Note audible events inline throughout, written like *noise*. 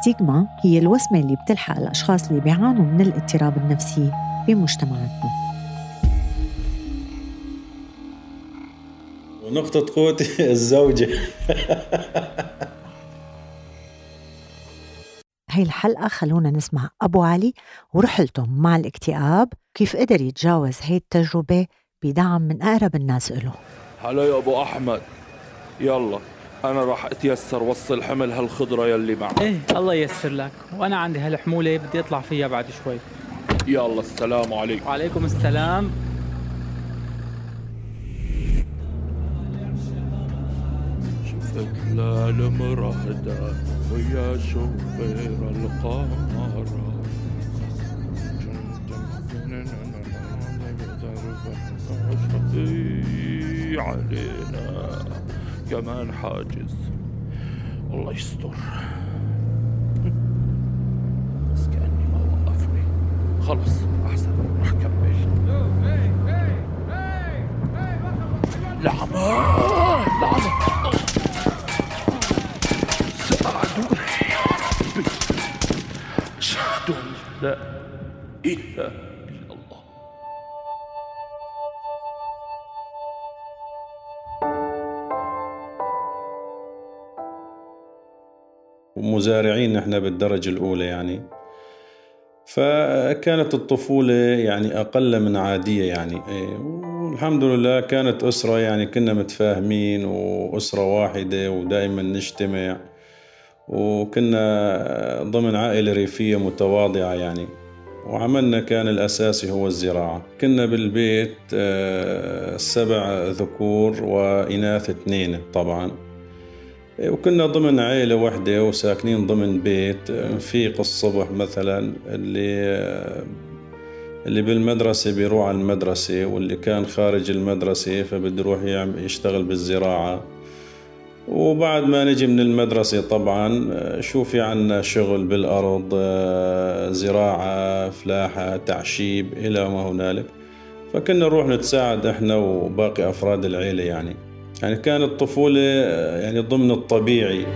ستيغما هي الوسمة اللي بتلحق الأشخاص اللي بيعانوا من الاضطراب النفسي بمجتمعاتنا. ونقطة قوتي الزوجة. هاي الحلقة خلونا نسمع أبو علي ورحلته مع الاكتئاب كيف قدر يتجاوز هاي التجربة بدعم من أقرب الناس له هلا يا أبو أحمد. يلا. أنا راح أتيسر وصل حمل هالخضرة يلي معك إيه الله ييسر لك وأنا عندي هالحمولة بدي أطلع فيها بعد شوي يلا السلام عليكم وعليكم السلام شفت للمرهدة ويا شوفير القمر علينا كمان حاجز. الله يستر. بس كأني ما وقفني. خلص أحسن. راح كمل. لعمان لعمان سأعدوني. أن لا إله ومزارعين نحن بالدرجة الأولى يعني. فكانت الطفولة يعني أقل من عادية يعني. والحمد لله كانت أسرة يعني كنا متفاهمين وأسرة واحدة ودائما نجتمع. وكنا ضمن عائلة ريفية متواضعة يعني. وعملنا كان الأساسي هو الزراعة. كنا بالبيت آه، سبع ذكور وإناث اثنين طبعا. وكنا ضمن عائلة واحدة وساكنين ضمن بيت نفيق الصبح مثلا اللي اللي بالمدرسة بيروح على المدرسة واللي كان خارج المدرسة فبده يروح يشتغل بالزراعة. وبعد ما نجي من المدرسة طبعا شو في عنا شغل بالأرض زراعة فلاحة تعشيب إلى ما هنالك. فكنا نروح نتساعد إحنا وباقي أفراد العيلة يعني. يعني كانت الطفولة يعني ضمن الطبيعي.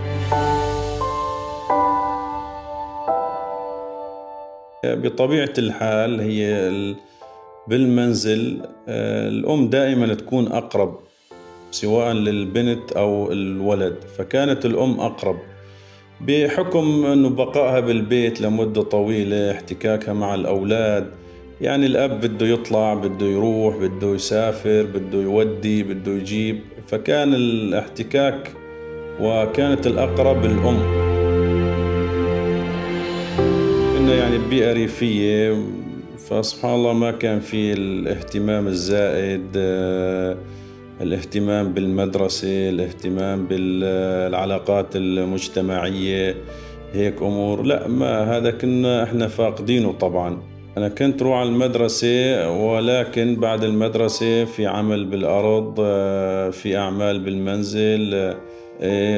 بطبيعة الحال هي بالمنزل الأم دائما تكون أقرب سواء للبنت أو الولد. فكانت الأم أقرب. بحكم أنه بقائها بالبيت لمدة طويلة احتكاكها مع الأولاد يعني الأب بده يطلع بده يروح بده يسافر بده يودي بده يجيب. فكان الاحتكاك وكانت الأقرب الأم. كنا يعني ببيئة ريفية فسبحان الله ما كان في الاهتمام الزائد الاهتمام بالمدرسة الاهتمام بالعلاقات المجتمعية هيك أمور. لا ما هذا كنا إحنا فاقدينه طبعا. أنا كنت روح على المدرسة ولكن بعد المدرسة في عمل بالأرض في أعمال بالمنزل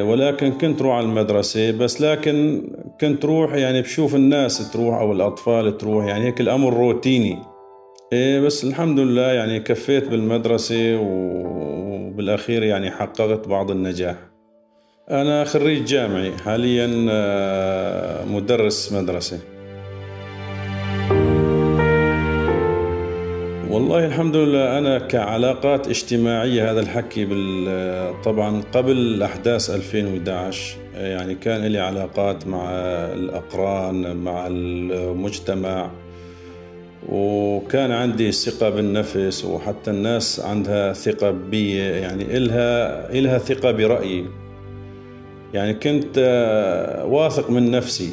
ولكن كنت روح على المدرسة. بس لكن كنت روح يعني بشوف الناس تروح أو الأطفال تروح يعني هيك الأمر روتيني. بس الحمد لله يعني كفيت بالمدرسة وبالأخير يعني حققت بعض النجاح. أنا خريج جامعي حاليا مدرس مدرسة. والله الحمد لله أنا كعلاقات اجتماعية هذا الحكي طبعا قبل أحداث 2011 يعني كان لي علاقات مع الأقران مع المجتمع وكان عندي ثقة بالنفس وحتى الناس عندها ثقة بي يعني إلها إلها ثقة برأيي. يعني كنت واثق من نفسي.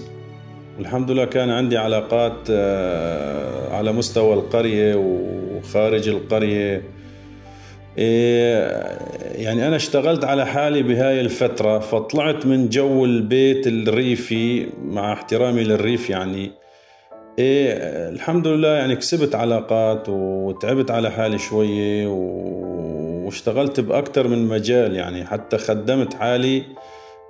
الحمد لله كان عندي علاقات على مستوى القرية وخارج القرية. يعني أنا اشتغلت على حالي بهاي الفترة فطلعت من جو البيت الريفي مع احترامي للريف يعني. إيه الحمد لله يعني كسبت علاقات وتعبت على حالي شوية واشتغلت بأكثر من مجال يعني. حتى خدمت حالي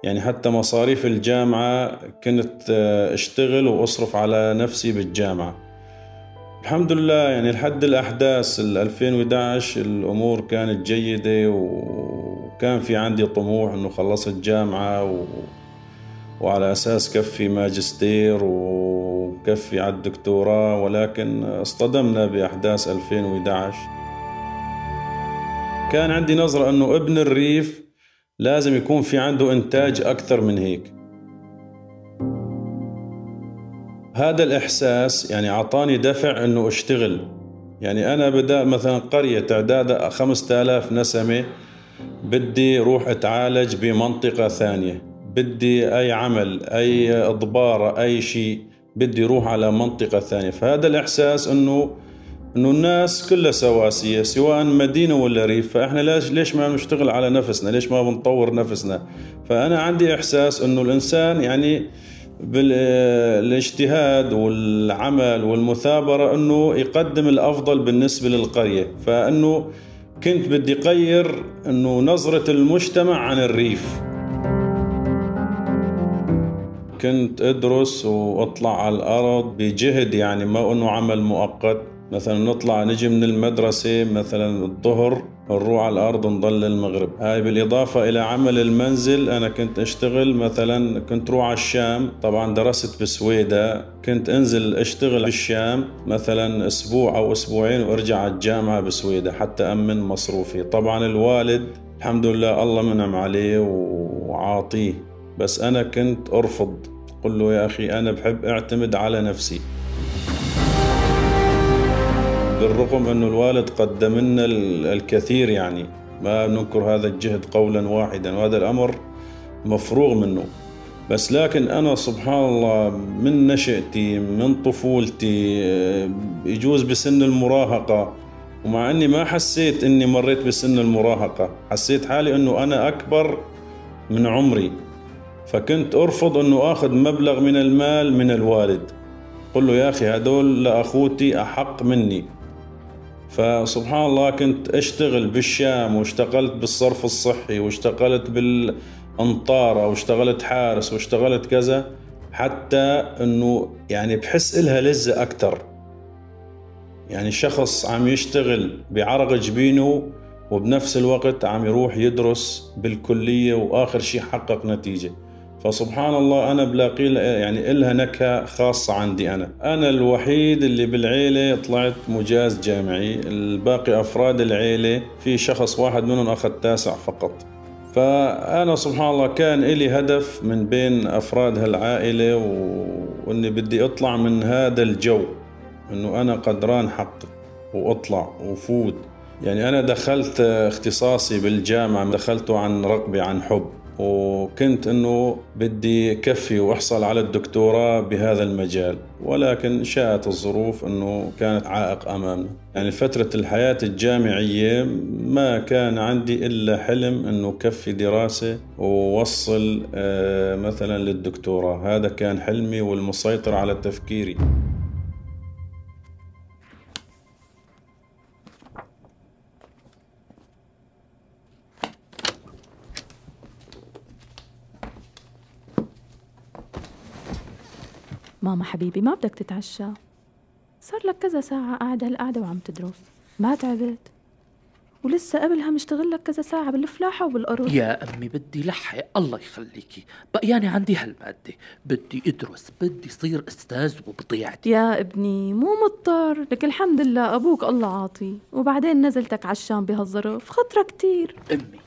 يعني حتى مصاريف الجامعة كنت أشتغل وأصرف على نفسي بالجامعة. الحمد لله يعني لحد الأحداث 2011 الأمور كانت جيدة وكان في عندي طموح إنه خلصت جامعة و... وعلى أساس كفي ماجستير وكفي على الدكتوراه ولكن اصطدمنا بأحداث 2011 كان عندي نظرة أنه ابن الريف لازم يكون في عنده إنتاج أكثر من هيك. هذا الإحساس يعني أعطاني دفع أنه أشتغل. يعني أنا بدأ مثلا قرية تعدادها خمسة آلاف نسمة بدي روح أتعالج بمنطقة ثانية. بدي أي عمل أي إضبارة أي شيء بدي روح على منطقة ثانية. فهذا الإحساس أنه إنه الناس كلها سواسية سواء مدينة ولا ريف. فإحنا ليش ليش ما نشتغل على نفسنا؟ ليش ما بنطور نفسنا؟ فأنا عندي إحساس إنه الإنسان يعني بالاجتهاد والعمل والمثابرة أنه يقدم الأفضل بالنسبة للقرية. فأنه كنت بدي غير أنه نظرة المجتمع عن الريف. كنت أدرس وأطلع على الأرض بجهد يعني ما أنه عمل مؤقت. مثلا نطلع نجي من المدرسة مثلا الظهر نروح على الأرض نضل المغرب. هاي بالإضافة إلى عمل المنزل أنا كنت أشتغل مثلا كنت روح على الشام. طبعا درست بسويدا كنت أنزل أشتغل بالشام مثلا أسبوع أو أسبوعين وأرجع على الجامعة بسويدا حتى أمن مصروفي. طبعا الوالد الحمد لله الله منعم عليه وعاطيه. بس أنا كنت أرفض. قل له يا أخي أنا بحب أعتمد على نفسي. بالرغم أنه الوالد قدم لنا الكثير يعني. ما ننكر هذا الجهد قولا واحدا وهذا الأمر مفروغ منه. بس لكن أنا سبحان الله من نشأتي من طفولتي يجوز بسن المراهقة. ومع أني ما حسيت أني مريت بسن المراهقة حسيت حالي أنه أنا أكبر من عمري. فكنت أرفض أنه أخذ مبلغ من المال من الوالد. قل له يا أخي هدول لأخوتي أحق مني. فسبحان الله كنت أشتغل بالشام واشتغلت بالصرف الصحي واشتغلت بالانطاره واشتغلت حارس واشتغلت كذا حتى إنه يعني بحس إلها لذة أكثر يعني شخص عم يشتغل بعرق جبينه وبنفس الوقت عم يروح يدرس بالكلية وآخر شيء حقق نتيجة. فسبحان الله أنا بلاقي يعني إلها نكهة خاصة عندي أنا. أنا الوحيد اللي بالعيلة طلعت مجاز جامعي. الباقي أفراد العيلة في شخص واحد منهم أخذ تاسع فقط. فأنا سبحان الله كان إلي هدف من بين أفراد هالعائلة وإني بدي أطلع من هذا الجو. إنه أنا قدران حقق وأطلع وفوت. يعني أنا دخلت اختصاصي بالجامعة دخلته عن رغبة عن حب. وكنت إنه بدي كفي وأحصل على الدكتوراه بهذا المجال ولكن شاءت الظروف إنه كانت عائق امامنا يعني فترة الحياة الجامعية ما كان عندي إلا حلم إنه كفي دراسة ووصل آه، مثلا للدكتوراه. هذا كان حلمي والمسيطر على تفكيري. ماما حبيبي ما بدك تتعشى. صار لك كذا ساعة قاعدة هالقعدة وعم تدرس. ما تعبت. ولسه قبلها مشتغل لك كذا ساعة بالفلاحة وبالأرض يا أمي بدي لحق الله يخليكي. بقياني عندي هالمادة. بدي أدرس بدي صير أستاذ وبضيعتي. يا ابني مو مضطر. لك الحمد لله أبوك الله عاطي. وبعدين نزلتك عالشام بهالظرف خطرة كتير. أمي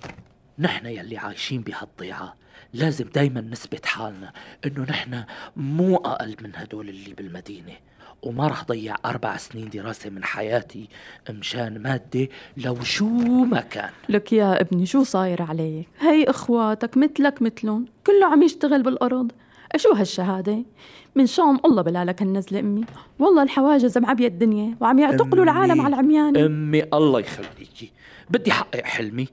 نحن يلي عايشين بهالضيعة. لازم دايما نثبت حالنا إنه نحن مو أقل من هدول اللي بالمدينة وما رح ضيع أربع سنين دراسة من حياتي مشان مادة لو شو ما كان. لك يا ابني شو صاير عليك؟ هي إخواتك مثلك مثلهم كله عم يشتغل بالأرض. شو هالشهادة؟ من شام الله بلالك هالنزلة أمي. والله الحواجز معبية الدنيا وعم يعتقلوا العالم على العميان أمي الله يخليكي. بدي حقق حلمي.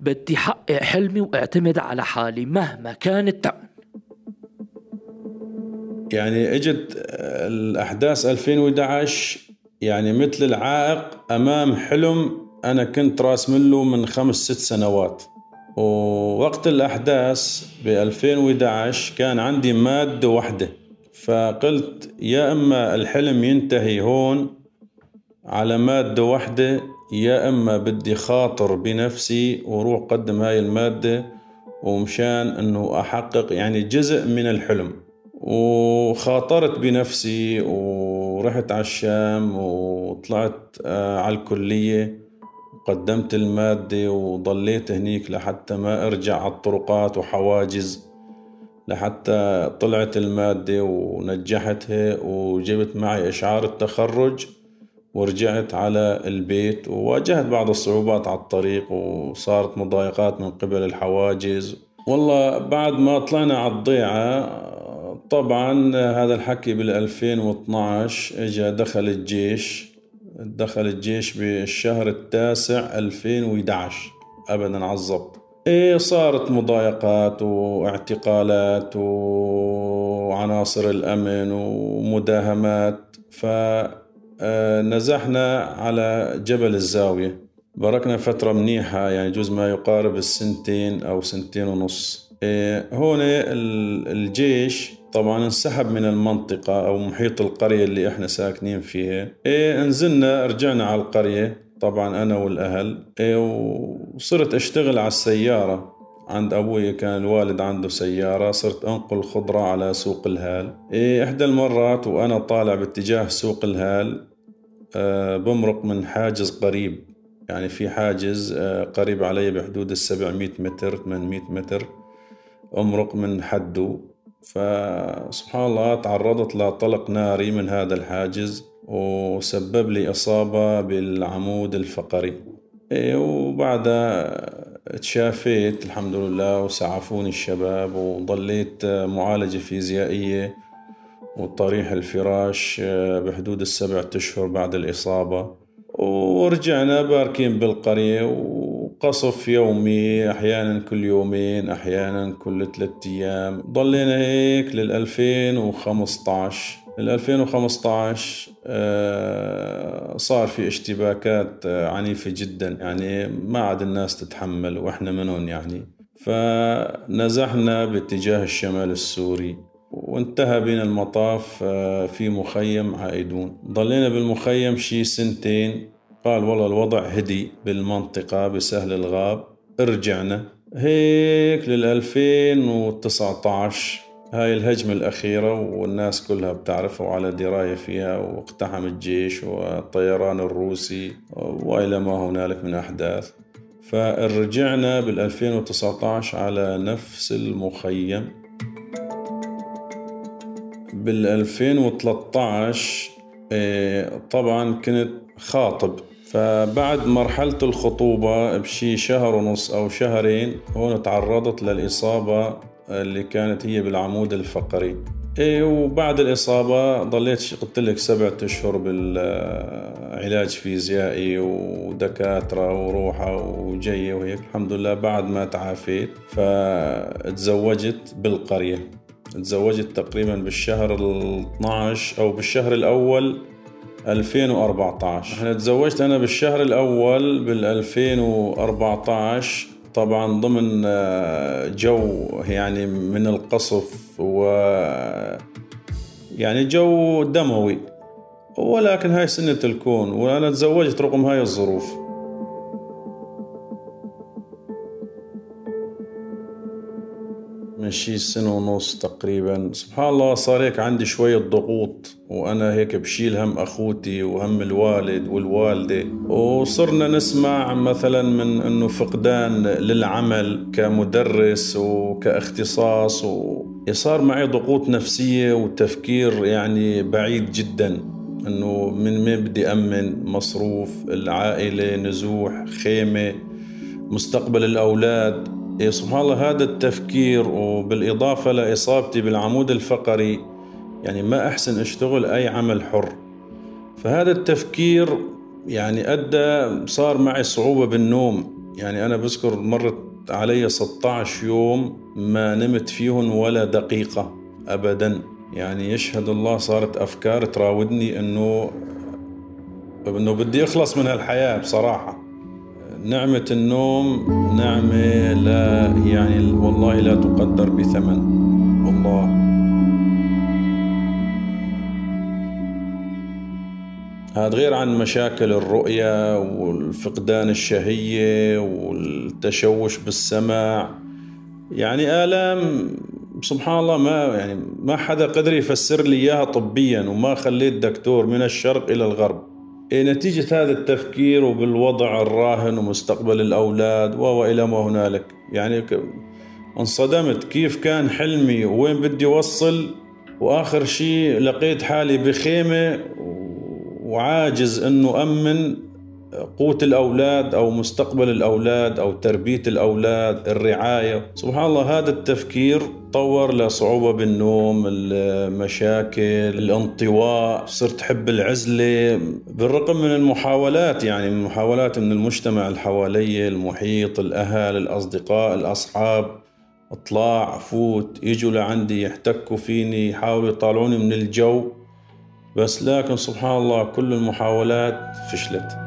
بدي حقق حلمي واعتمد على حالي مهما كانت تعب يعني اجت الاحداث 2011 يعني مثل العائق امام حلم أنا كنت راسم له من خمس ست سنوات. ووقت الاحداث ب 2011 كان عندي مادة واحدة فقلت يا اما الحلم ينتهي هون على مادة واحدة يا أما بدي خاطر بنفسي وروح قدم هاي المادة ومشان أنه أحقق يعني جزء من الحلم. وخاطرت بنفسي ورحت على الشام وطلعت آه، على الكلية قدمت المادة وضليت هنيك لحتى ما أرجع على الطرقات وحواجز لحتى طلعت المادة ونجحتها وجبت معي إشعار التخرج. ورجعت على البيت وواجهت بعض الصعوبات على الطريق وصارت مضايقات من قبل الحواجز. والله بعد ما طلعنا على الضيعة طبعا هذا الحكي بال 2012 اجى دخل الجيش. دخل الجيش بالشهر التاسع 2011 ابدا على الضبط. إيه صارت مضايقات واعتقالات وعناصر الأمن ومداهمات. ف نزحنا على جبل الزاوية. بركنا فترة منيحة يعني جزء ما يقارب السنتين أو سنتين ونص. إيه، هون الجيش طبعا انسحب من المنطقة أو محيط القرية اللي إحنا ساكنين فيها إيه نزلنا رجعنا على القرية طبعا أنا والأهل. وصرت أشتغل على السيارة. عند أبوي كان الوالد عنده سيارة صرت أنقل خضرة على سوق الهال. إيه إحدى المرات وأنا طالع باتجاه سوق الهال أه بمرق من حاجز قريب. يعني في حاجز أه قريب علي بحدود السبعمية متر 800 متر أمرق من حده فسبحان الله تعرضت لطلق ناري من هذا الحاجز وسبب لي إصابة بالعمود الفقري. إيه وبعدها تشافيت الحمد لله وسعفوني الشباب وضليت معالجة فيزيائية وطريح الفراش بحدود السبعة أشهر بعد الإصابة. ورجعنا باركين بالقرية وقصف يومي أحيانا كل يومين أحيانا كل ثلاثة أيام. ضلينا هيك لل 2015 ال 2015 آه، صار في اشتباكات آه، عنيفة جدا. يعني ما عاد الناس تتحمل وإحنا منهم يعني. فنزحنا باتجاه الشمال السوري وانتهى بنا المطاف آه، في مخيم عائدون. ضلينا بالمخيم شي سنتين. قال والله الوضع هدي بالمنطقة بسهل الغاب. رجعنا هيك لل 2019 هاي الهجمة الأخيرة والناس كلها بتعرفها وعلى دراية فيها واقتحم الجيش والطيران الروسي وإلى ما هنالك من أحداث. فرجعنا بال 2019 على نفس المخيم. بال 2013 إيه، طبعا كنت خاطب. فبعد مرحلة الخطوبة بشي شهر ونص أو شهرين هون تعرضت للإصابة اللي كانت هي بالعمود الفقري. إيه وبعد الإصابة ضليت قلت لك سبعة أشهر بالعلاج فيزيائي ودكاترة وروحة وجاية وهيك. الحمد لله بعد ما تعافيت فتزوجت بالقرية. تزوجت تقريبا بالشهر ال 12 أو بالشهر الأول 2014 إحنا تزوجت أنا بالشهر الأول بال 2014 طبعا ضمن آه، جو يعني من القصف و يعني جو دموي ولكن هاي سنة الكون وأنا تزوجت رغم هاي الظروف. من شي سنة ونص تقريبا. سبحان الله صار هيك عندي شوية ضغوط وأنا هيك بشيل هم أخوتي وهم الوالد والوالدة. وصرنا نسمع مثلا من أنه فقدان للعمل كمدرس وكاختصاص وصار معي ضغوط نفسية وتفكير يعني بعيد جدا. أنه من مين بدي أمن مصروف العائلة نزوح خيمة مستقبل الأولاد. إيه سبحان الله هذا التفكير وبالإضافة لإصابتي بالعمود الفقري يعني ما أحسن أشتغل أي عمل حر. فهذا التفكير يعني أدى صار معي صعوبة بالنوم. يعني أنا بذكر مرت علي 16 يوم ما نمت فيهم ولا دقيقة أبدا. يعني يشهد الله صارت أفكار تراودني أنه أنه بدي أخلص من هالحياة بصراحة. نعمة النوم نعمة لا يعني والله لا تقدر بثمن. والله هذا غير عن مشاكل الرؤية والفقدان الشهية والتشوش بالسمع يعني آلام سبحان الله ما يعني ما حدا قدر يفسر لي إياها طبيا وما خليت دكتور من الشرق إلى الغرب. نتيجة هذا التفكير وبالوضع الراهن ومستقبل الأولاد وإلى ما هنالك. يعني انصدمت كيف كان حلمي وين بدي أوصل؟ وآخر شيء لقيت حالي بخيمة وعاجز أنه أمن. قوت الأولاد أو مستقبل الأولاد أو تربية الأولاد الرعاية. سبحان الله هذا التفكير طور لصعوبة بالنوم المشاكل الانطواء صرت حب العزلة. بالرغم من المحاولات يعني محاولات من المجتمع اللي حوالي المحيط الأهل الأصدقاء الأصحاب اطلع فوت يجوا لعندي يحتكوا فيني يحاولوا يطالعوني من الجو. بس لكن سبحان الله كل المحاولات فشلت.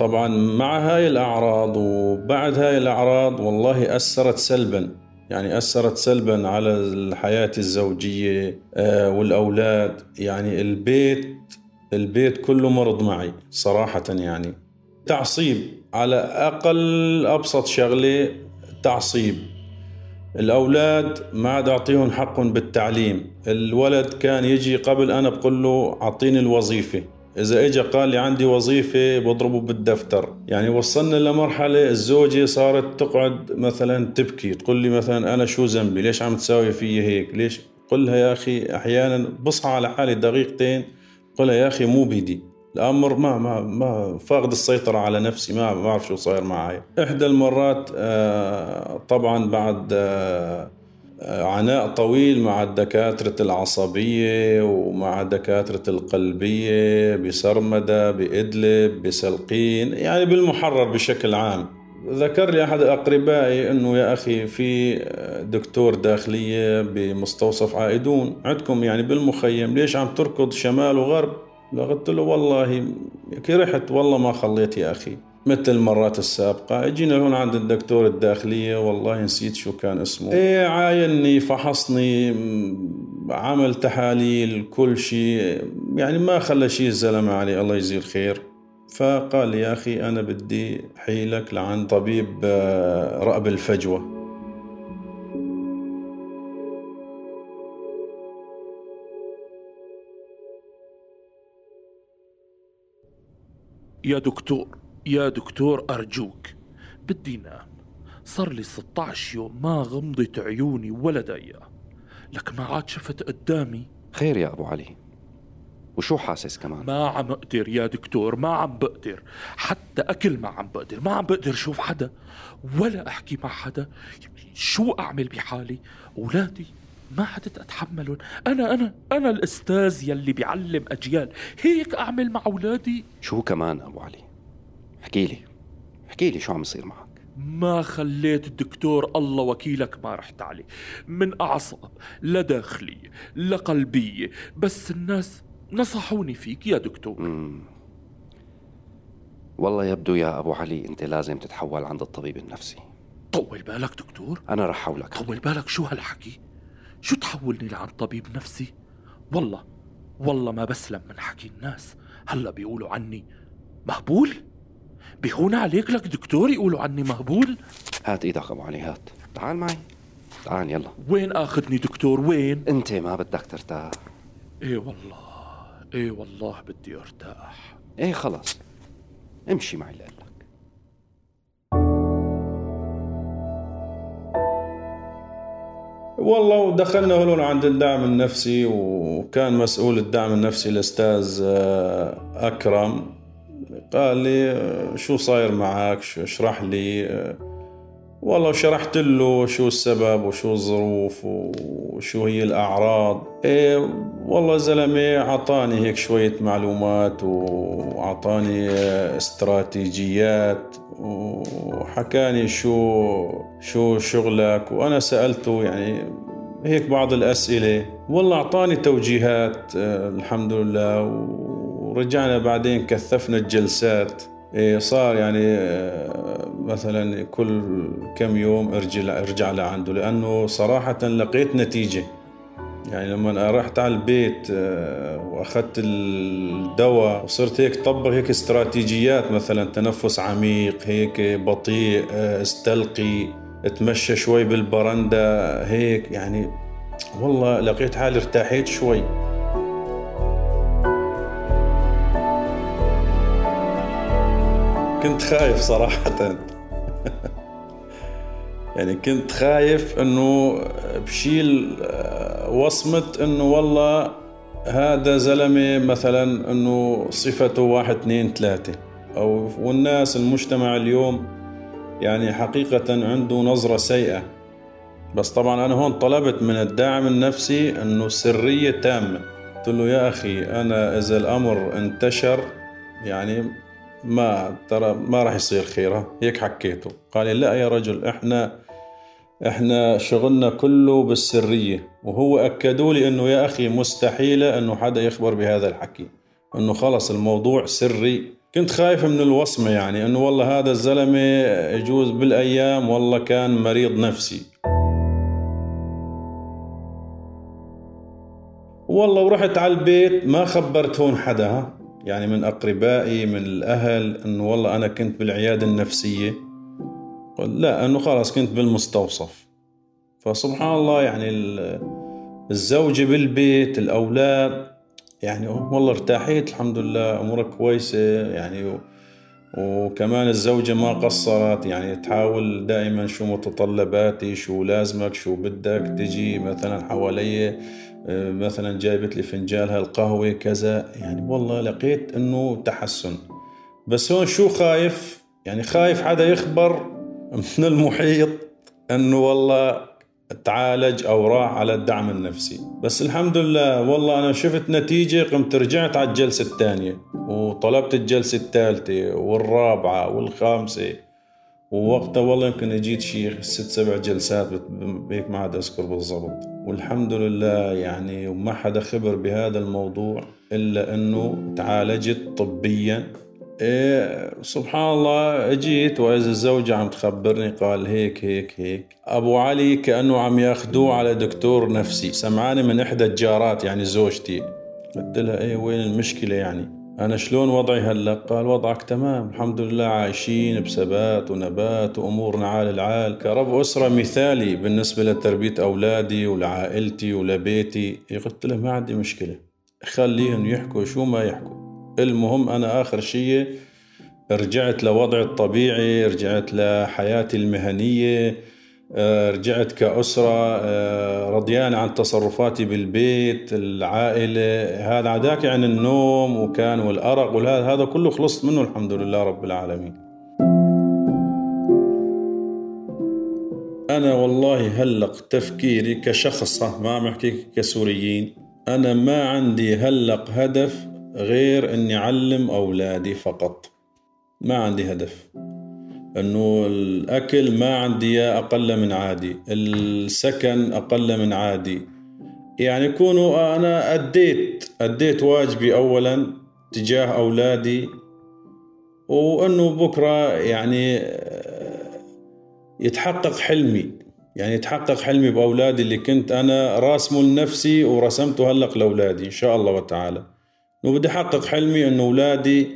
طبعا مع هاي الأعراض وبعد هاي الأعراض والله أثرت سلبا. يعني أثرت سلبا على الحياة الزوجية آه، والأولاد. يعني البيت البيت كله مرض معي صراحة يعني. تعصيب على أقل أبسط شغلة تعصيب. الأولاد ما عاد أعطيهم حق بالتعليم. الولد كان يجي قبل أنا بقول له أعطيني الوظيفة. إذا إجا قال لي عندي وظيفة بضربه بالدفتر. يعني وصلنا لمرحلة الزوجة صارت تقعد مثلا تبكي تقول لي مثلا أنا شو ذنبي؟ ليش عم تساوي في هيك؟ ليش؟ قل لها يا أخي أحيانا بصحى على حالي دقيقتين قل لها يا أخي مو بيدي. الأمر ما ما ما فاقد السيطرة على نفسي ما اعرف شو صاير معي. إحدى المرات آه، طبعا بعد آه، عناء طويل مع الدكاترة العصبية ومع دكاترة القلبية بسرمدة بإدلب بسلقين يعني بالمحرر بشكل عام. ذكر لي أحد أقربائي أنه يا أخي في دكتور داخلية بمستوصف عائدون. عندكم يعني بالمخيم ليش عم تركض شمال وغرب؟ قلت له والله كرحت والله ما خليت يا أخي. مثل المرات السابقة. اجينا هون عند الدكتور الداخلية والله نسيت شو كان اسمه. إيه عايني فحصني عمل تحاليل كل شيء. يعني ما خلى شيء الزلمة علي الله يجزيه الخير. فقال لي يا أخي أنا بدي حيلك لعند طبيب آه، رأب الفجوة. يا دكتور يا دكتور أرجوك بدي نام. صار لي 16 يوم ما غمضت عيوني ولا دقيقة لك ما عاد شفت قدامي؟ خير يا أبو علي. وشو حاسس كمان؟ ما عم أقدر يا دكتور ما عم بقدر. حتى أكل ما عم بقدر. ما عم بقدر شوف حدا ولا أحكي مع حدا. شو أعمل بحالي؟ أولادي ما عدت أتحملهم. أنا أنا أنا الأستاذ يلي بيعلم أجيال. هيك أعمل مع أولادي؟ شو كمان أبو علي؟ احكي لي. احكي لي شو عم يصير معك. ما خليت الدكتور الله وكيلك ما رحت عليه من أعصاب لداخلية لقلبية بس الناس نصحوني فيك يا دكتور. مم. والله يبدو يا أبو علي أنت لازم تتحول عند الطبيب النفسي. طول بالك دكتور. أنا رح حولك. طول بالك شو هالحكي؟ شو تحولني لعند طبيب نفسي؟ والله والله ما بسلم من حكي الناس. هلا بيقولوا عني مهبول بيهون عليك لك دكتور يقولوا عني مهبول. هات إيدك ابو علي هات. تعال معي. تعال يلا. وين آخذني دكتور؟ وين؟ انت ما بدك ترتاح. إيه والله إيه والله بدي أرتاح. إيه خلص. امشي معي لك والله دخلنا هون عند الدعم النفسي وكان مسؤول الدعم النفسي الأستاذ آه، أكرم. قال لي شو صاير معك؟ اشرح لي. والله شرحت له شو السبب وشو الظروف وشو هي الأعراض. إيه والله زلمة عطاني هيك شوية معلومات وعطاني استراتيجيات وحكاني شو شو شغلك. وأنا سألته يعني هيك بعض الأسئلة. والله أعطاني توجيهات الحمد لله ورجعنا بعدين كثفنا الجلسات. إيه، صار يعني آه، مثلا كل كم يوم ارجع ارجع لعنده لأنه صراحة لقيت نتيجة. يعني لما رحت على البيت آه، وأخذت الدواء وصرت هيك طبق هيك استراتيجيات مثلا تنفس عميق هيك بطيء آه، استلقي اتمشى شوي بالبرندة هيك يعني. والله لقيت حالي ارتاحيت شوي. كنت خايف صراحة. *laughs* يعني كنت خايف إنه بشيل آه، وصمة إنه والله هذا زلمة مثلا إنه صفته واحد اثنين ثلاثة. أو والناس المجتمع اليوم يعني حقيقة عنده نظرة سيئة. بس طبعا أنا هون طلبت من الداعم النفسي إنه سرية تامة. قلت له يا أخي أنا إذا الأمر انتشر يعني ما ترى ما راح يصير خيرة؟ هيك حكيته. قال لا يا رجل إحنا إحنا شغلنا كله بالسرية. وهو أكدوا لي إنه يا أخي مستحيلة إنه حدا يخبر بهذا الحكي إنه خلص الموضوع سري. كنت خايف من الوصمة يعني إنه والله هذا الزلمة يجوز بالأيام والله كان مريض نفسي. والله ورحت على البيت ما خبرت هون حدا يعني من أقربائي من الأهل أنه والله أنا كنت بالعيادة النفسية. لا أنه خلاص كنت بالمستوصف. فسبحان الله يعني الزوجة بالبيت الأولاد يعني والله ارتاحيت الحمد لله أمورك كويسة يعني. وكمان الزوجة ما قصرت يعني تحاول دائما شو متطلباتي شو لازمك شو بدك تجي مثلا حوالي مثلا جايبت لي فنجال هالقهوة كذا. يعني والله لقيت إنه تحسن. بس هون شو خايف؟ يعني خايف حدا يخبر من المحيط إنه والله تعالج أو راح على الدعم النفسي. بس الحمد لله والله أنا شفت نتيجة قمت رجعت على الجلسة الثانية. وطلبت الجلسة الثالثة والرابعة والخامسة. ووقتها والله يمكن أجيت شيء ست سبع جلسات هيك ما عاد أذكر بالضبط. والحمد لله يعني وما حدا خبر بهذا الموضوع إلا أنه تعالجت طبيا. إيه سبحان الله اجيت وإذا الزوجة عم تخبرني قال هيك هيك هيك. أبو علي كأنه عم ياخذوه على دكتور نفسي. سمعاني من إحدى الجارات يعني زوجتي. قلت لها إيه وين المشكلة يعني؟ أنا شلون وضعي هلأ؟ قال وضعك تمام. الحمد لله عايشين بثبات ونبات وأمورنا عال العال. كرب أسرة مثالي بالنسبة لتربية أولادي ولعائلتي ولبيتي. قلت له ما عندي مشكلة خليهم يحكوا شو ما يحكوا. المهم أنا آخر شيء رجعت لوضعي الطبيعي رجعت لحياتي المهنية. رجعت كأسرة آه، رضيان عن تصرفاتي بالبيت العائلة. هذا عداك عن النوم وكان والأرق وهذا هذا كله خلصت منه الحمد لله رب العالمين. أنا والله هلق تفكيري كشخص ما عم أحكي كسوريين. أنا ما عندي هلق هدف غير إني أعلم أولادي فقط. ما عندي هدف. أنه الأكل ما عندي أقل من عادي السكن أقل من عادي. يعني يكونوا أنا أديت أديت واجبي اولا تجاه أولادي وأنه بكرة يعني يتحقق حلمي. يعني يتحقق حلمي بأولادي اللي كنت أنا راسمه لنفسي ورسمته هلق لأولادي إن شاء الله وتعالى. وبدي أحقق حلمي إنه أولادي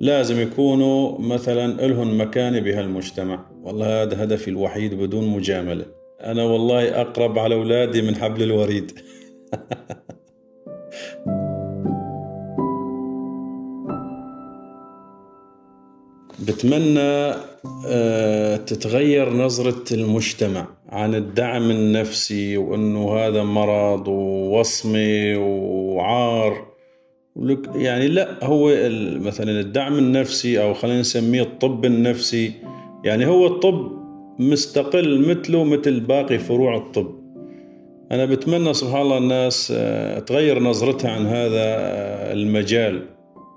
لازم يكونوا مثلا لهم مكانة بهالمجتمع والله هذا هدفي الوحيد بدون مجاملة. أنا والله أقرب على أولادي من حبل الوريد. *laughs* بتمنى آه، تتغير نظرة المجتمع عن الدعم النفسي وأنه هذا مرض ووصمة وعار. يعني لا هو مثلا الدعم النفسي أو خلينا نسميه الطب النفسي يعني هو الطب مستقل مثله مثل باقي فروع الطب. أنا بتمنى سبحان الله الناس آه، تغير نظرتها عن هذا آه، المجال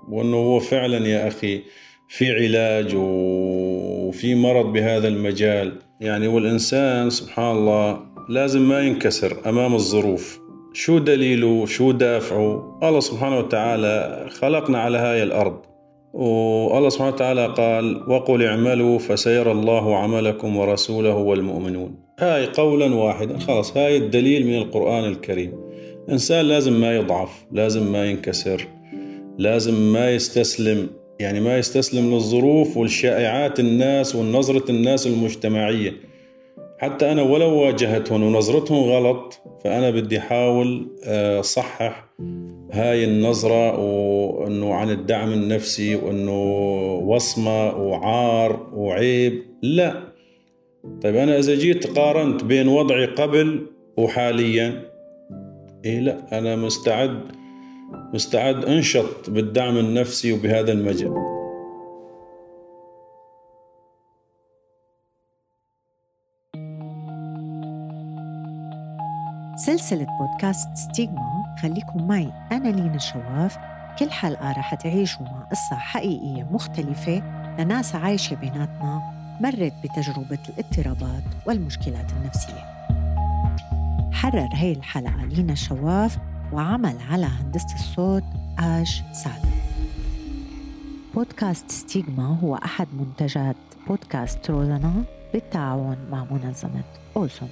وأنه هو فعلا يا أخي في علاج وفي مرض بهذا المجال. يعني والإنسان سبحان الله لازم ما ينكسر أمام الظروف. شو دليله شو دافعه؟ الله سبحانه وتعالى خلقنا على هاي الأرض. والله سبحانه وتعالى قال وقل اعملوا فسيرى الله عملكم ورسوله والمؤمنون. هاي قولا واحدا. خلاص هاي الدليل من القرآن الكريم. إنسان لازم ما يضعف لازم ما ينكسر لازم ما يستسلم. يعني ما يستسلم للظروف والشائعات الناس والنظرة الناس المجتمعية. حتى أنا ولو واجهتهم ونظرتهم غلط فأنا بدي أحاول آه، أصحح هاي النظرة وأنه عن الدعم النفسي وأنه وصمة وعار وعيب. لا. طيب أنا إذا جيت قارنت بين وضعي قبل وحاليا إيه لا أنا مستعد مستعد أنشط بالدعم النفسي وبهذا المجال. سلسلة بودكاست ستيغما خليكم معي. أنا لينا شواف. كل حلقة رح تعيشوا مع قصة حقيقية مختلفة لناس عايشة بيناتنا مرت بتجربة الاضطرابات والمشكلات النفسية. حرر هي الحلقة لينا شواف وعمل على هندسة الصوت آش سعد. بودكاست ستيغما هو أحد منتجات بودكاست روزانا بالتعاون مع منظمة أوسم